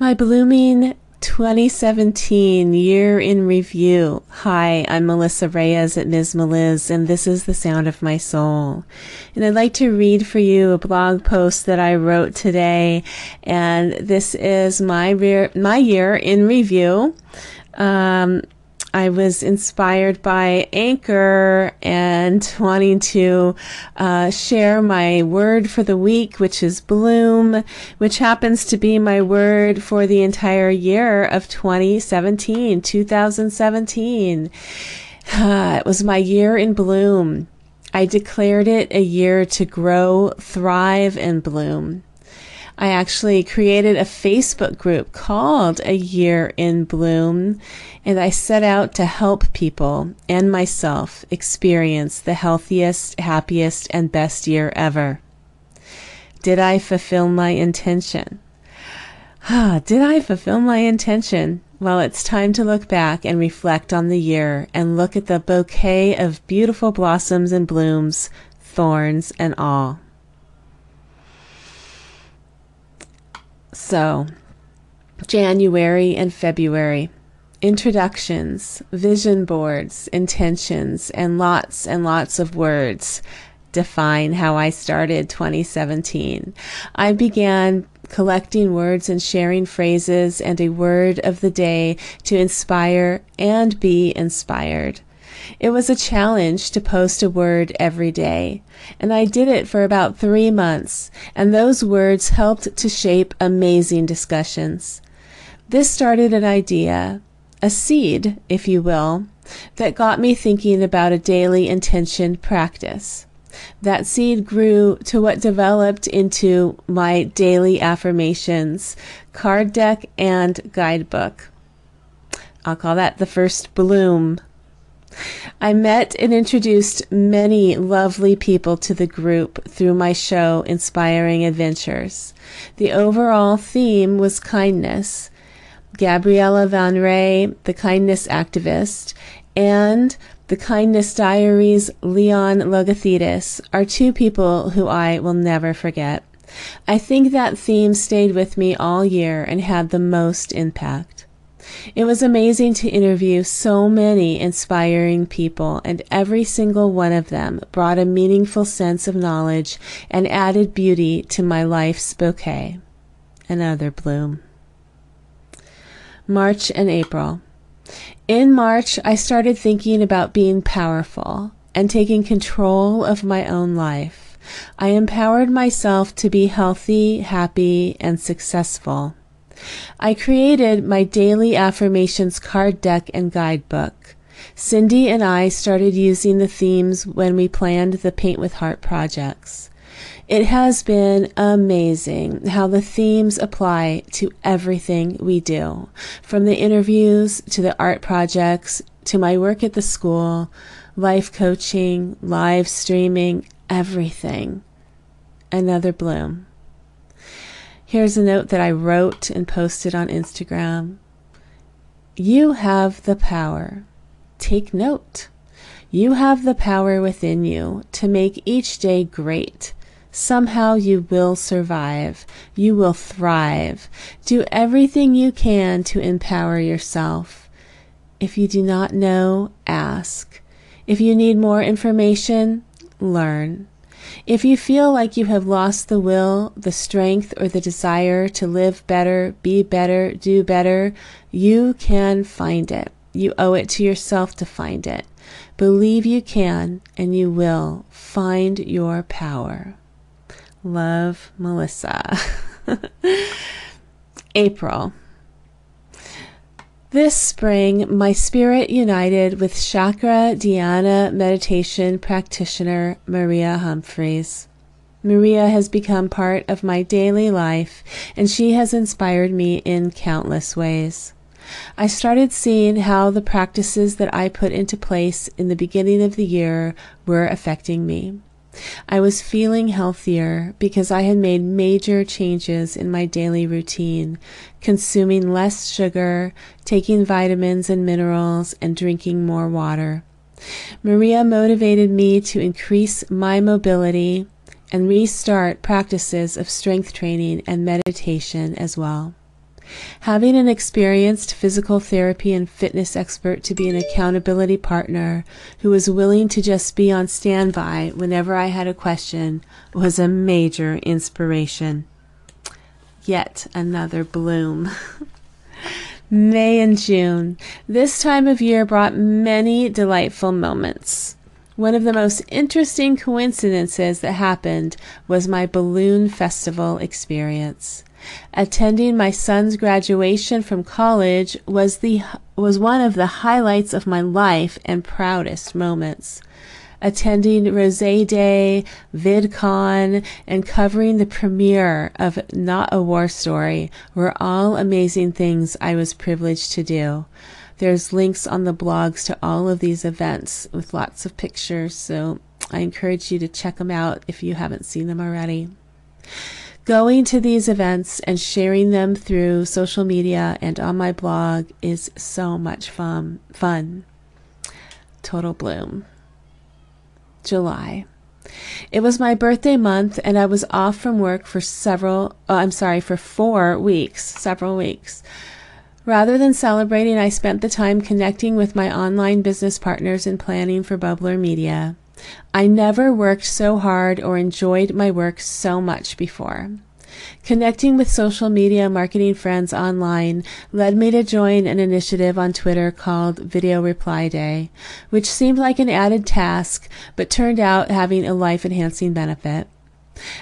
My blooming 2017 year in review. Hi, I'm Melissa Reyes at Ms. Meliz, and this is the sound of my soul. And I'd like to read for you a blog post that I wrote today, and this is my re- my year in review. Um, I was inspired by Anchor and wanting to uh, share my word for the week, which is bloom, which happens to be my word for the entire year of 2017, 2017. Uh, it was my year in bloom. I declared it a year to grow, thrive, and bloom. I actually created a Facebook group called A Year in Bloom, and I set out to help people and myself experience the healthiest, happiest, and best year ever. Did I fulfill my intention? Ah, did I fulfill my intention? Well, it's time to look back and reflect on the year and look at the bouquet of beautiful blossoms and blooms, thorns and all. So, January and February. Introductions, vision boards, intentions, and lots and lots of words define how I started 2017. I began collecting words and sharing phrases and a word of the day to inspire and be inspired. It was a challenge to post a word every day, and I did it for about three months, and those words helped to shape amazing discussions. This started an idea, a seed, if you will, that got me thinking about a daily intention practice. That seed grew to what developed into my daily affirmations, card deck, and guidebook. I'll call that the first bloom I met and introduced many lovely people to the group through my show, Inspiring Adventures. The overall theme was kindness. Gabriella Van Rij, the kindness activist, and the Kindness Diaries, Leon Logothetis, are two people who I will never forget. I think that theme stayed with me all year and had the most impact. It was amazing to interview so many inspiring people, and every single one of them brought a meaningful sense of knowledge and added beauty to my life's bouquet. Another bloom. March and April. In March, I started thinking about being powerful and taking control of my own life. I empowered myself to be healthy, happy, and successful. I created my daily affirmations card deck and guidebook. Cindy and I started using the themes when we planned the Paint with Heart projects. It has been amazing how the themes apply to everything we do, from the interviews to the art projects to my work at the school, life coaching, live streaming, everything. Another bloom. Here's a note that I wrote and posted on Instagram. You have the power. Take note. You have the power within you to make each day great. Somehow you will survive. You will thrive. Do everything you can to empower yourself. If you do not know, ask. If you need more information, learn. If you feel like you have lost the will, the strength, or the desire to live better, be better, do better, you can find it. You owe it to yourself to find it. Believe you can, and you will find your power. Love, Melissa. April. This spring, my spirit united with chakra dhyana meditation practitioner Maria Humphreys. Maria has become part of my daily life, and she has inspired me in countless ways. I started seeing how the practices that I put into place in the beginning of the year were affecting me. I was feeling healthier because I had made major changes in my daily routine, consuming less sugar, taking vitamins and minerals, and drinking more water. Maria motivated me to increase my mobility and restart practices of strength training and meditation as well. Having an experienced physical therapy and fitness expert to be an accountability partner who was willing to just be on standby whenever I had a question was a major inspiration. Yet another bloom. May and June. This time of year brought many delightful moments. One of the most interesting coincidences that happened was my balloon festival experience. Attending my son's graduation from college was the was one of the highlights of my life and proudest moments. Attending Rose Day, VidCon, and covering the premiere of Not a War Story were all amazing things I was privileged to do. There's links on the blogs to all of these events with lots of pictures, so I encourage you to check them out if you haven't seen them already. Going to these events and sharing them through social media and on my blog is so much fun. Fun. Total bloom. July. It was my birthday month and I was off from work for several, oh, I'm sorry, for four weeks, several weeks. Rather than celebrating, I spent the time connecting with my online business partners and planning for Bubbler Media. I never worked so hard or enjoyed my work so much before. Connecting with social media marketing friends online led me to join an initiative on Twitter called Video Reply Day, which seemed like an added task but turned out having a life enhancing benefit.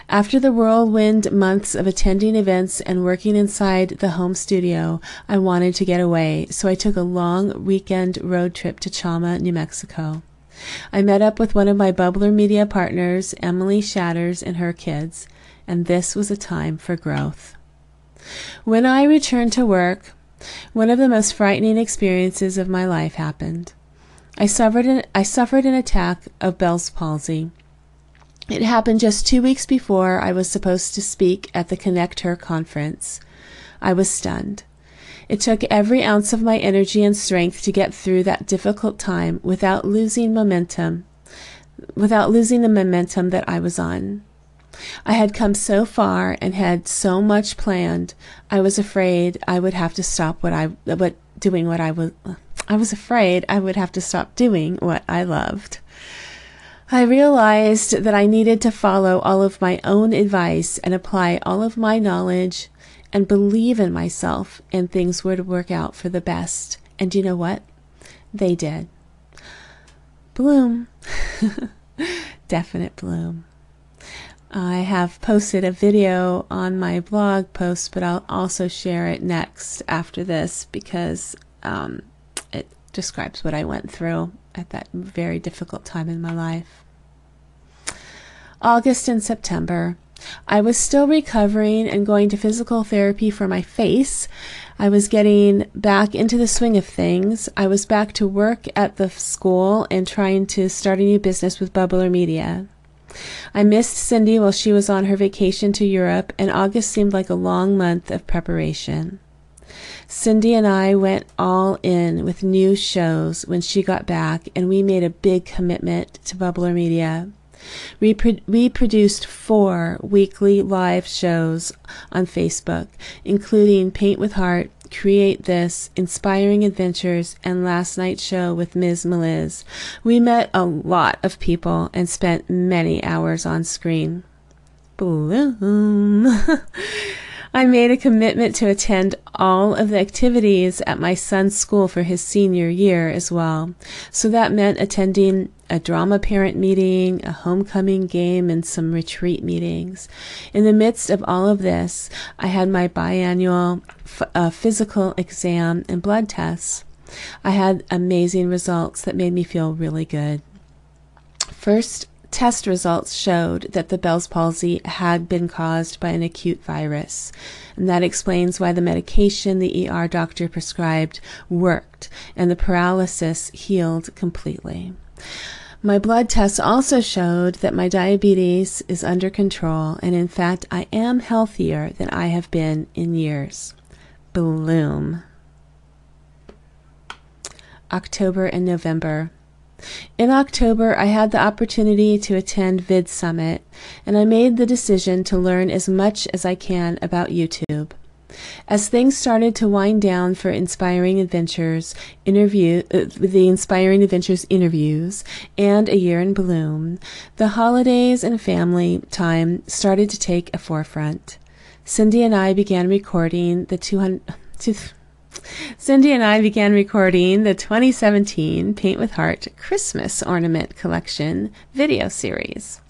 After the whirlwind months of attending events and working inside the home studio, I wanted to get away, so I took a long weekend road trip to Chama, New Mexico. I met up with one of my Bubbler Media partners, Emily Shatters, and her kids, and this was a time for growth. When I returned to work, one of the most frightening experiences of my life happened. I suffered an, I suffered an attack of Bell's palsy. It happened just two weeks before I was supposed to speak at the Connect Her conference. I was stunned. It took every ounce of my energy and strength to get through that difficult time without losing momentum, without losing the momentum that I was on. I had come so far and had so much planned. I was afraid I would have to stop what I what doing what I was I was afraid I would have to stop doing what I loved. I realized that I needed to follow all of my own advice and apply all of my knowledge and believe in myself, and things would work out for the best. And you know what? They did. Bloom. Definite bloom. I have posted a video on my blog post, but I'll also share it next after this because um, it describes what I went through at that very difficult time in my life. August and September. I was still recovering and going to physical therapy for my face. I was getting back into the swing of things. I was back to work at the school and trying to start a new business with Bubbler Media. I missed Cindy while she was on her vacation to Europe, and August seemed like a long month of preparation. Cindy and I went all in with new shows when she got back, and we made a big commitment to Bubbler Media. We, pro- we produced four weekly live shows on Facebook, including Paint with Heart, Create This, Inspiring Adventures, and last night's show with Ms. Meliz. We met a lot of people and spent many hours on screen. Bloom. I made a commitment to attend all of the activities at my son's school for his senior year as well. So that meant attending a drama parent meeting, a homecoming game, and some retreat meetings. In the midst of all of this, I had my biannual f- uh, physical exam and blood tests. I had amazing results that made me feel really good. First, test results showed that the Bell's palsy had been caused by an acute virus. And that explains why the medication the ER doctor prescribed worked and the paralysis healed completely. My blood tests also showed that my diabetes is under control, and in fact, I am healthier than I have been in years. Bloom. October and November. In October, I had the opportunity to attend Vid Summit, and I made the decision to learn as much as I can about YouTube. As things started to wind down for Inspiring Adventures interview, uh, the Inspiring Adventures interviews and A Year in Bloom, the holidays and family time started to take a forefront. Cindy and I began recording the 200. Cindy and I began recording the 2017 Paint with Heart Christmas Ornament Collection video series,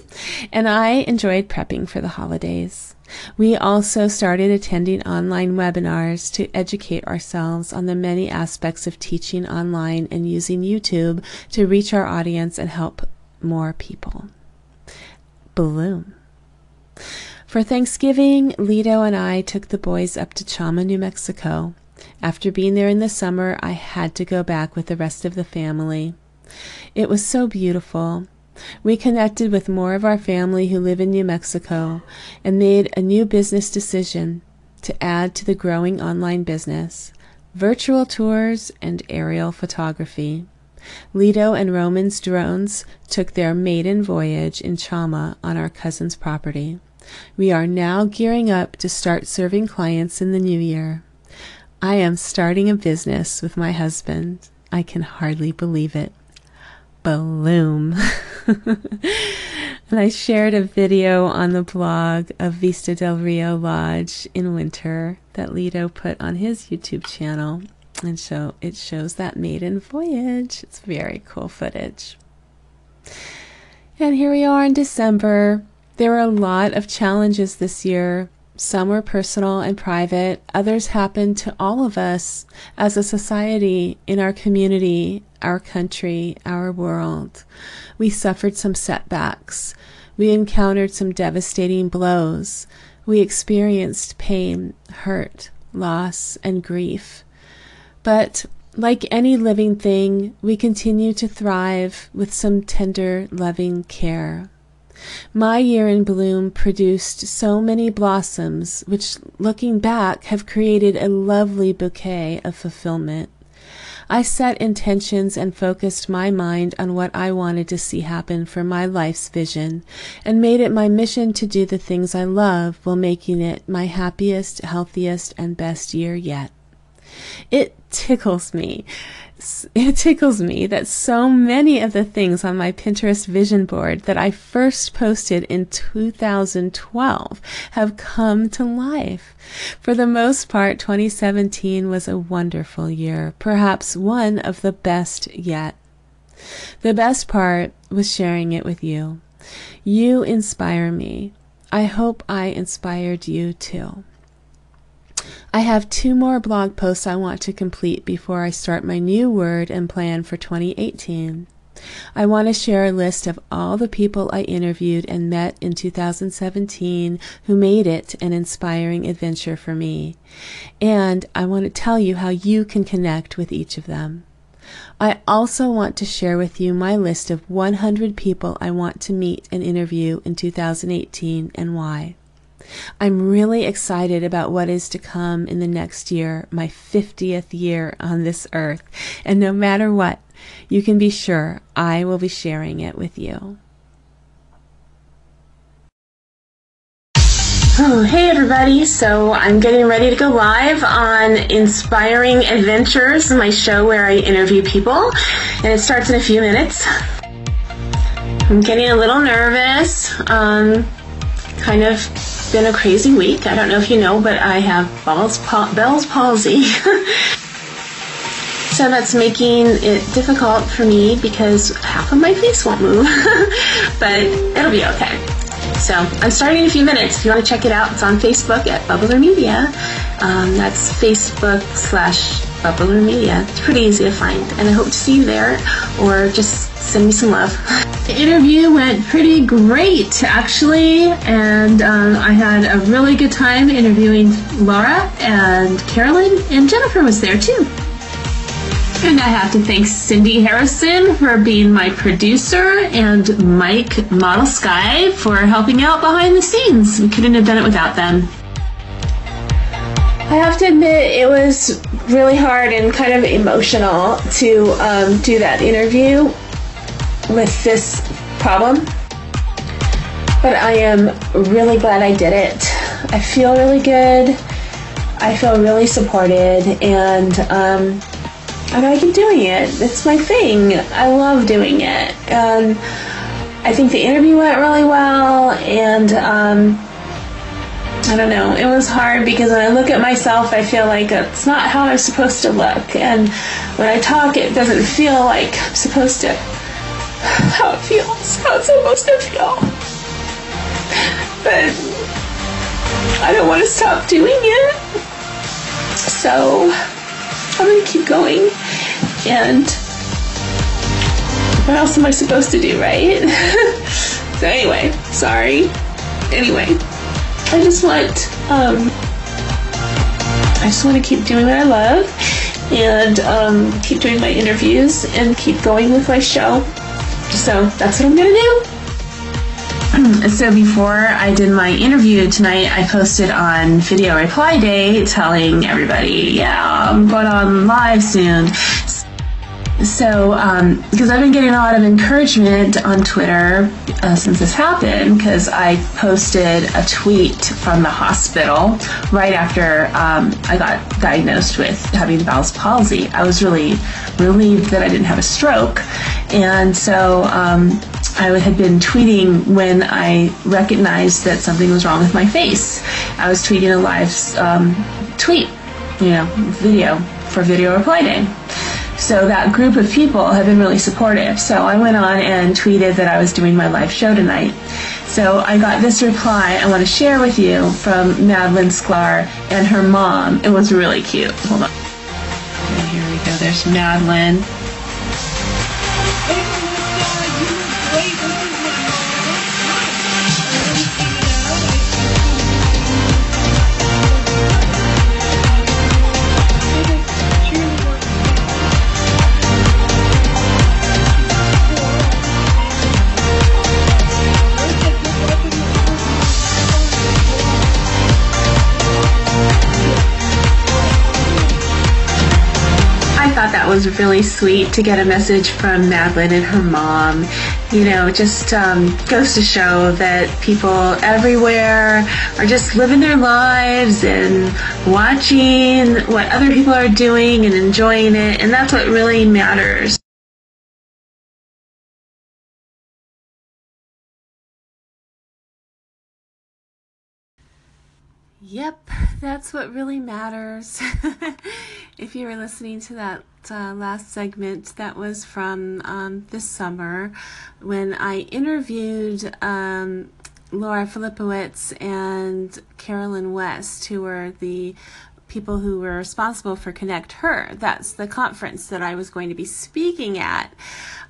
and I enjoyed prepping for the holidays. We also started attending online webinars to educate ourselves on the many aspects of teaching online and using YouTube to reach our audience and help more people. Bloom. For Thanksgiving, Lido and I took the boys up to Chama, New Mexico. After being there in the summer, I had to go back with the rest of the family. It was so beautiful. We connected with more of our family who live in New Mexico and made a new business decision to add to the growing online business virtual tours and aerial photography. Lido and Roman's drones took their maiden voyage in Chama on our cousin's property. We are now gearing up to start serving clients in the new year. I am starting a business with my husband. I can hardly believe it. Bloom. and I shared a video on the blog of Vista del Rio Lodge in winter that Lido put on his YouTube channel. And so it shows that maiden voyage. It's very cool footage. And here we are in December. There were a lot of challenges this year. Some were personal and private, others happened to all of us as a society, in our community, our country, our world. We suffered some setbacks. We encountered some devastating blows. We experienced pain, hurt, loss, and grief. But like any living thing, we continue to thrive with some tender, loving care. My year in bloom produced so many blossoms, which, looking back, have created a lovely bouquet of fulfillment. I set intentions and focused my mind on what I wanted to see happen for my life's vision, and made it my mission to do the things I love while making it my happiest, healthiest, and best year yet. It tickles me it tickles me that so many of the things on my Pinterest vision board that I first posted in 2012 have come to life. For the most part, 2017 was a wonderful year, perhaps one of the best yet. The best part was sharing it with you. You inspire me. I hope I inspired you too. I have two more blog posts I want to complete before I start my new word and plan for 2018. I want to share a list of all the people I interviewed and met in 2017 who made it an inspiring adventure for me. And I want to tell you how you can connect with each of them. I also want to share with you my list of 100 people I want to meet and interview in 2018 and why. I'm really excited about what is to come in the next year, my 50th year on this earth. And no matter what, you can be sure I will be sharing it with you. Oh, hey everybody. So I'm getting ready to go live on Inspiring Adventures, my show where I interview people, and it starts in a few minutes. I'm getting a little nervous. Um, kind of been a crazy week. I don't know if you know, but I have Bell's, Bell's palsy. so that's making it difficult for me because half of my face won't move. but it'll be okay. So I'm starting in a few minutes. If you want to check it out, it's on Facebook at Bubbler Media. Um, that's Facebook slash Bubbler Media. It's pretty easy to find, and I hope to see you there or just send me some love. The interview went pretty great, actually, and um, I had a really good time interviewing Laura and Carolyn, and Jennifer was there too. And I have to thank Cindy Harrison for being my producer and Mike Model Sky for helping out behind the scenes. We couldn't have done it without them. I have to admit, it was really hard and kind of emotional to um, do that interview with this problem, but I am really glad I did it. I feel really good. I feel really supported and um, gonna keep doing it. It's my thing. I love doing it. And I think the interview went really well and um, I don't know. It was hard because when I look at myself, I feel like it's not how I'm supposed to look. And when I talk, it doesn't feel like I'm supposed to, how it feels, how it's supposed to feel. But I don't want to stop doing it. So I'm going to keep going. And what else am I supposed to do, right? so anyway, sorry. Anyway. I just want, um, I just want to keep doing what I love and um, keep doing my interviews and keep going with my show. So that's what I'm going to do. so before I did my interview tonight, I posted on Video Reply Day telling everybody, yeah, I'm going on live soon. So, um, because I've been getting a lot of encouragement on Twitter uh, since this happened, because I posted a tweet from the hospital right after um, I got diagnosed with having Bell's palsy. I was really relieved that I didn't have a stroke, and so um, I had been tweeting when I recognized that something was wrong with my face. I was tweeting a live um, tweet, you know, video for Video Reply Day. So that group of people have been really supportive. So I went on and tweeted that I was doing my live show tonight. So I got this reply I want to share with you from Madeline Sklar and her mom. It was really cute. Hold on. here we go. There's Madeline. Really sweet to get a message from Madeline and her mom. You know, just um, goes to show that people everywhere are just living their lives and watching what other people are doing and enjoying it, and that's what really matters. Yep, that's what really matters. if you were listening to that uh, last segment, that was from um, this summer when I interviewed um, Laura Filipowicz and Carolyn West, who were the people who were responsible for Connect Her. That's the conference that I was going to be speaking at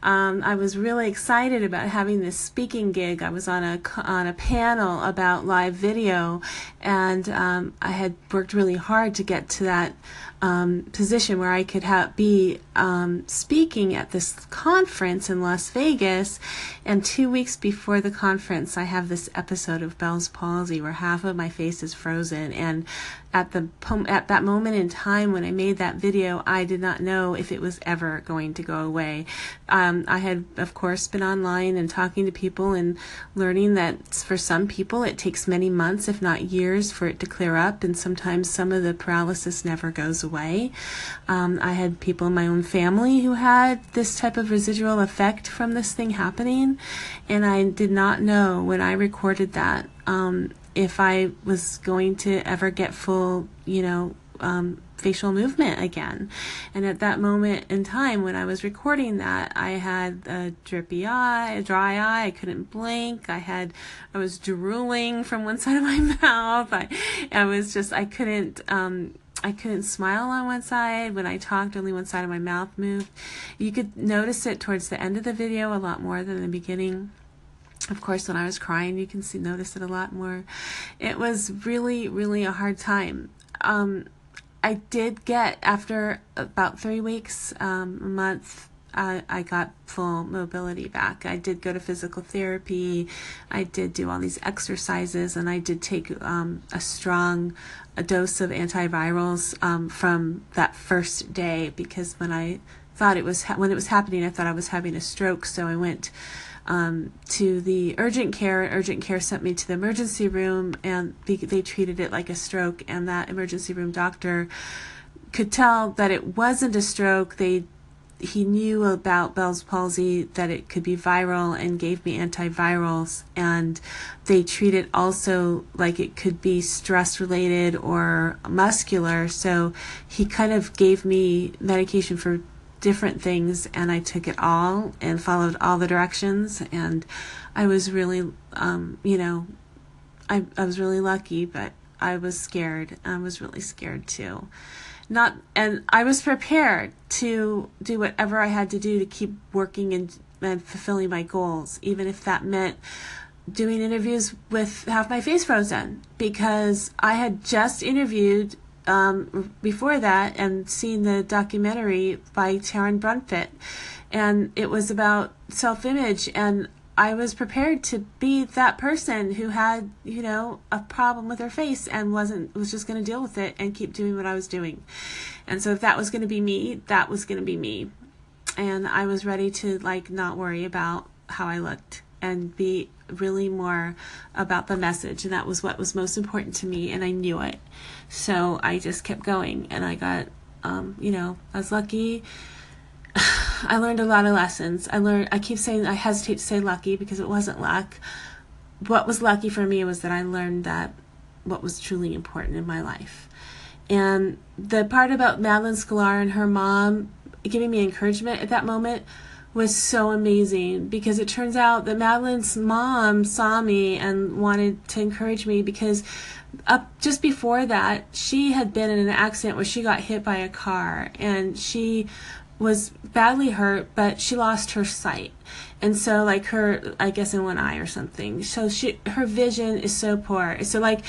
um, I was really excited about having this speaking gig. I was on a on a panel about live video, and um, I had worked really hard to get to that um, position where I could ha- be um, speaking at this conference in Las Vegas. And two weeks before the conference, I have this episode of Bell's palsy where half of my face is frozen. And at the at that moment in time when I made that video, I did not know if it was ever going to go away. Um, I had, of course, been online and talking to people and learning that for some people it takes many months, if not years, for it to clear up, and sometimes some of the paralysis never goes away. Um, I had people in my own family who had this type of residual effect from this thing happening, and I did not know when I recorded that um, if I was going to ever get full, you know, um, facial movement again. And at that moment in time when I was recording that, I had a drippy eye, a dry eye, I couldn't blink. I had I was drooling from one side of my mouth. I I was just I couldn't um I couldn't smile on one side. When I talked, only one side of my mouth moved. You could notice it towards the end of the video a lot more than the beginning. Of course, when I was crying, you can see notice it a lot more. It was really, really a hard time. Um, I did get after about three weeks, um, a month. I, I got full mobility back. I did go to physical therapy. I did do all these exercises, and I did take um, a strong a dose of antivirals um, from that first day because when I thought it was ha- when it was happening, I thought I was having a stroke. So I went um, to the urgent care. Urgent care sent me to the emergency room, and they treated it like a stroke. And that emergency room doctor could tell that it wasn't a stroke. They he knew about Bell's palsy that it could be viral and gave me antivirals and they treat it also like it could be stress related or muscular so he kind of gave me medication for different things and I took it all and followed all the directions and I was really um, you know I I was really lucky but I was scared I was really scared too. Not and I was prepared to do whatever I had to do to keep working and, and fulfilling my goals, even if that meant doing interviews with half my face frozen because I had just interviewed um, before that and seen the documentary by Taryn Brumfitt and it was about self-image and I was prepared to be that person who had, you know, a problem with her face and wasn't was just going to deal with it and keep doing what I was doing. And so if that was going to be me, that was going to be me. And I was ready to like not worry about how I looked and be really more about the message and that was what was most important to me and I knew it. So I just kept going and I got um, you know, I was lucky I learned a lot of lessons. I learned, I keep saying, I hesitate to say lucky because it wasn't luck. What was lucky for me was that I learned that what was truly important in my life. And the part about Madeline Sklar and her mom giving me encouragement at that moment was so amazing because it turns out that Madeline's mom saw me and wanted to encourage me because up just before that she had been in an accident where she got hit by a car and she was badly hurt, but she lost her sight. And so like her I guess in one eye or something. So she her vision is so poor. So like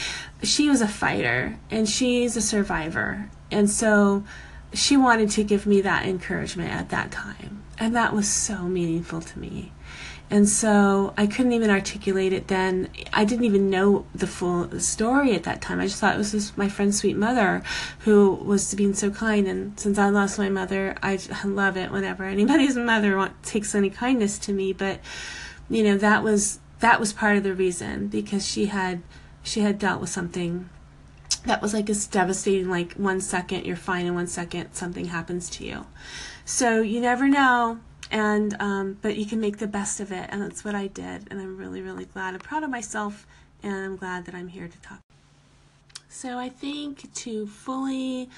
she was a fighter and she's a survivor. And so she wanted to give me that encouragement at that time. And that was so meaningful to me. And so I couldn't even articulate it then. I didn't even know the full story at that time. I just thought it was just my friend's sweet mother who was being so kind. And since I lost my mother, I love it whenever anybody's mother takes any kindness to me. But, you know, that was, that was part of the reason because she had, she had dealt with something that was like as devastating, like one second you're fine and one second something happens to you. So you never know and um, but you can make the best of it and that's what i did and i'm really really glad i'm proud of myself and i'm glad that i'm here to talk. So i think to fully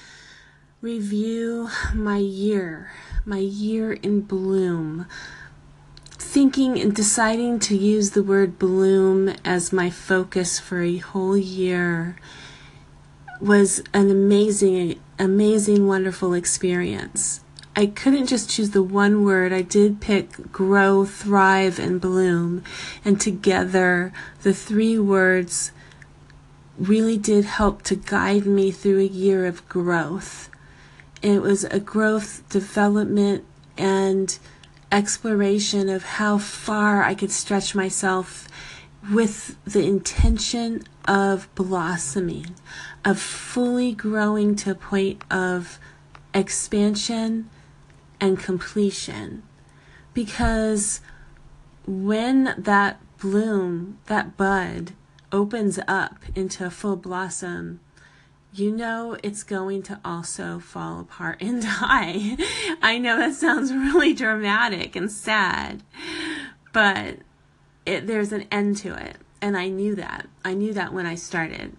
review my year my year in bloom thinking and deciding to use the word bloom as my focus for a whole year was an amazing amazing wonderful experience I couldn't just choose the one word. I did pick grow, thrive, and bloom. And together, the three words really did help to guide me through a year of growth. It was a growth, development, and exploration of how far I could stretch myself with the intention of blossoming, of fully growing to a point of expansion and completion. Because when that bloom, that bud, opens up into a full blossom, you know it's going to also fall apart and die. I know that sounds really dramatic and sad, but it, there's an end to it. And I knew that. I knew that when I started.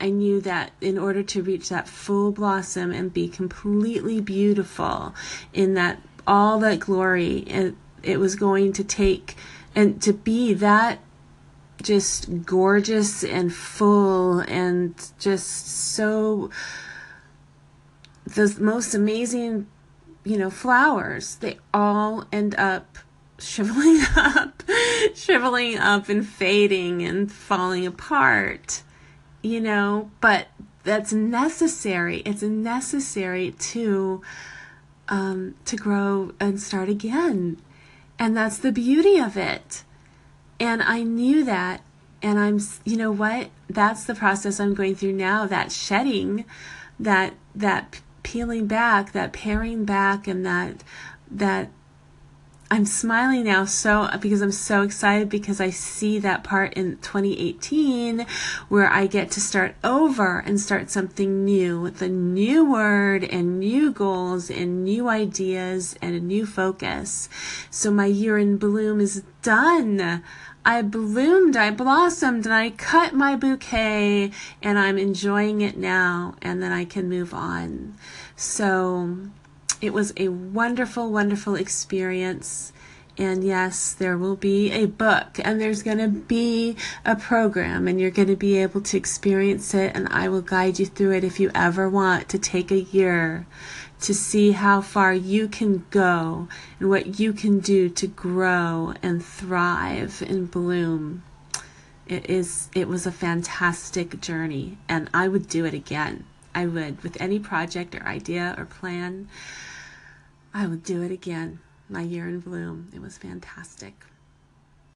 I knew that in order to reach that full blossom and be completely beautiful in that all that glory, it, it was going to take and to be that just gorgeous and full and just so the most amazing you know flowers they all end up shriveling up shriveling up and fading and falling apart you know, but that's necessary. It's necessary to um, to grow and start again, and that's the beauty of it. And I knew that, and I'm, you know what? That's the process I'm going through now. That shedding, that that peeling back, that paring back, and that that I'm smiling now so because I'm so excited because I see that part in 2018 where I get to start over and start something new with a new word and new goals and new ideas and a new focus. So my year in bloom is done. I bloomed, I blossomed, and I cut my bouquet, and I'm enjoying it now, and then I can move on. So it was a wonderful, wonderful experience. And yes, there will be a book and there's going to be a program and you're going to be able to experience it. And I will guide you through it if you ever want to take a year to see how far you can go and what you can do to grow and thrive and bloom. It is it was a fantastic journey and I would do it again. I would with any project or idea or plan. I would do it again. My year in bloom. It was fantastic.